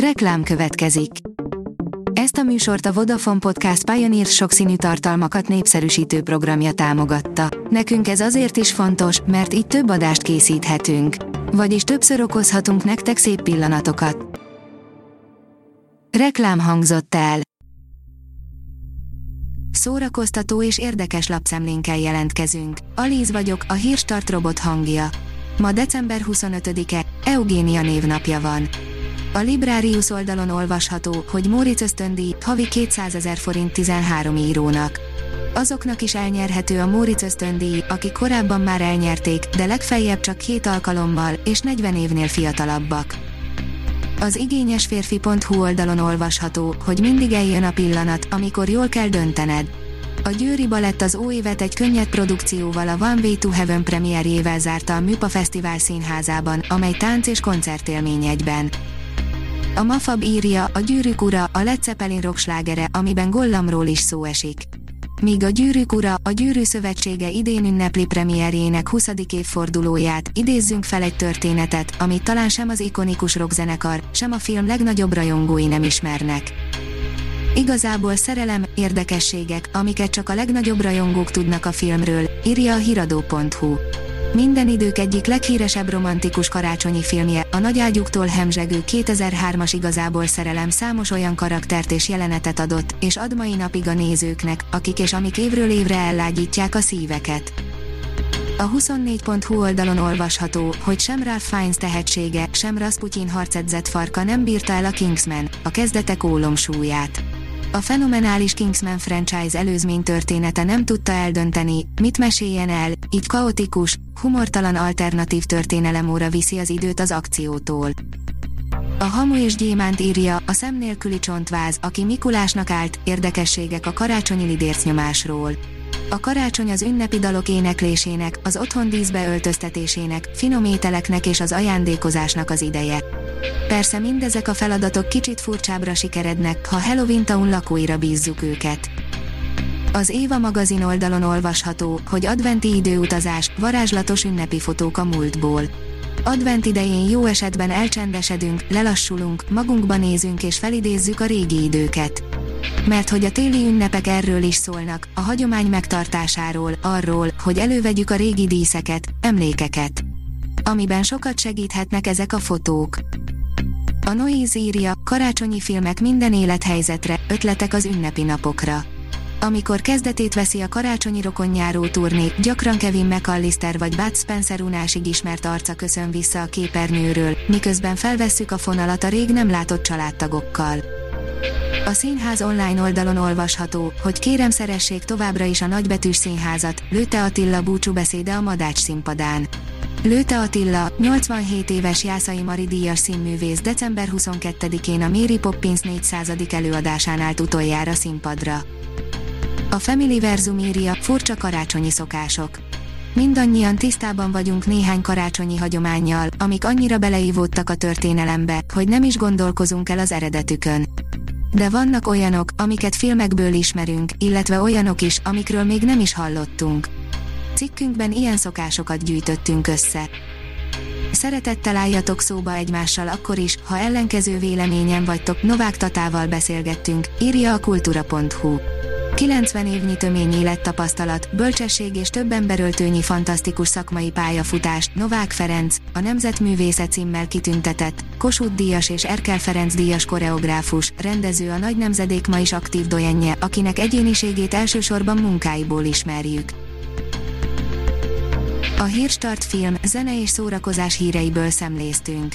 Reklám következik. Ezt a műsort a Vodafone Podcast Pioneer sokszínű tartalmakat népszerűsítő programja támogatta. Nekünk ez azért is fontos, mert így több adást készíthetünk. Vagyis többször okozhatunk nektek szép pillanatokat. Reklám hangzott el. Szórakoztató és érdekes lapszemlénkkel jelentkezünk. Alíz vagyok, a hírstart robot hangja. Ma december 25-e, Eugénia névnapja van. A Librarius oldalon olvasható, hogy Móricz ösztöndíj, havi 200 ezer forint 13 írónak. Azoknak is elnyerhető a Móricz ösztöndíj, akik korábban már elnyerték, de legfeljebb csak két alkalommal, és 40 évnél fiatalabbak. Az igényesférfi.hu oldalon olvasható, hogy mindig eljön a pillanat, amikor jól kell döntened. A Győri Balett az új évet egy könnyed produkcióval a One Way to Heaven premierjével zárta a Műpa Fesztivál színházában, amely tánc és koncertélmény egyben. A Mafab írja, a Gyűrűk ura, a Led Zeppelin rockslágere, amiben Gollamról is szó esik. Míg a Gyűrűk ura, a Gyűrű Szövetsége idén ünnepli premierjének 20. évfordulóját, idézzünk fel egy történetet, amit talán sem az ikonikus rockzenekar, sem a film legnagyobb rajongói nem ismernek. Igazából szerelem, érdekességek, amiket csak a legnagyobb rajongók tudnak a filmről, írja a hiradó.hu. Minden idők egyik leghíresebb romantikus karácsonyi filmje, a nagyágyuktól hemzsegő 2003-as igazából szerelem számos olyan karaktert és jelenetet adott, és ad mai napig a nézőknek, akik és amik évről évre ellágyítják a szíveket. A 24.hu oldalon olvasható, hogy sem Ralph Fiennes tehetsége, sem Rasputin harcedzett farka nem bírta el a Kingsman, a kezdetek ólomsúlyát. A fenomenális Kingsman franchise előzmény története nem tudta eldönteni, mit meséljen el, így kaotikus, humortalan alternatív történelem óra viszi az időt az akciótól. A Hamu és Gyémánt írja, a szem nélküli csontváz, aki Mikulásnak állt, érdekességek a karácsonyi lidércnyomásról. A karácsony az ünnepi dalok éneklésének, az otthon díszbe öltöztetésének, finom ételeknek és az ajándékozásnak az ideje. Persze mindezek a feladatok kicsit furcsábbra sikerednek, ha Halloween Town lakóira bízzuk őket. Az Éva magazin oldalon olvasható, hogy adventi időutazás, varázslatos ünnepi fotók a múltból. Advent idején jó esetben elcsendesedünk, lelassulunk, magunkba nézünk és felidézzük a régi időket. Mert hogy a téli ünnepek erről is szólnak, a hagyomány megtartásáról, arról, hogy elővegyük a régi díszeket, emlékeket. Amiben sokat segíthetnek ezek a fotók. A Noise írja, karácsonyi filmek minden élethelyzetre, ötletek az ünnepi napokra. Amikor kezdetét veszi a karácsonyi rokonjáró turné, gyakran Kevin McAllister vagy Bud Spencer unásig ismert arca köszön vissza a képernyőről, miközben felvesszük a fonalat a rég nem látott családtagokkal. A színház online oldalon olvasható, hogy kérem szeressék továbbra is a nagybetűs színházat, Lőte Attila búcsúbeszéde a Madács színpadán. Lőte Attila, 87 éves Jászai Mari díjas színművész december 22-én a Mary Poppins 400. előadásán állt utoljára színpadra. A Family Verzum írja, furcsa karácsonyi szokások. Mindannyian tisztában vagyunk néhány karácsonyi hagyományjal, amik annyira beleívódtak a történelembe, hogy nem is gondolkozunk el az eredetükön. De vannak olyanok, amiket filmekből ismerünk, illetve olyanok is, amikről még nem is hallottunk. Cikkünkben ilyen szokásokat gyűjtöttünk össze. Szeretettel álljatok szóba egymással akkor is, ha ellenkező véleményen vagytok, Novák Tatával beszélgettünk, írja a kultúra.hu. 90 évnyi tömény élettapasztalat, bölcsesség és több emberöltőnyi fantasztikus szakmai pályafutás, Novák Ferenc, a Nemzetművészet címmel kitüntetett, Kossuth Díjas és Erkel Ferenc Díjas koreográfus, rendező a nagy nemzedék ma is aktív dojenje, akinek egyéniségét elsősorban munkáiból ismerjük. A Hírstart film, zene és szórakozás híreiből szemléztünk.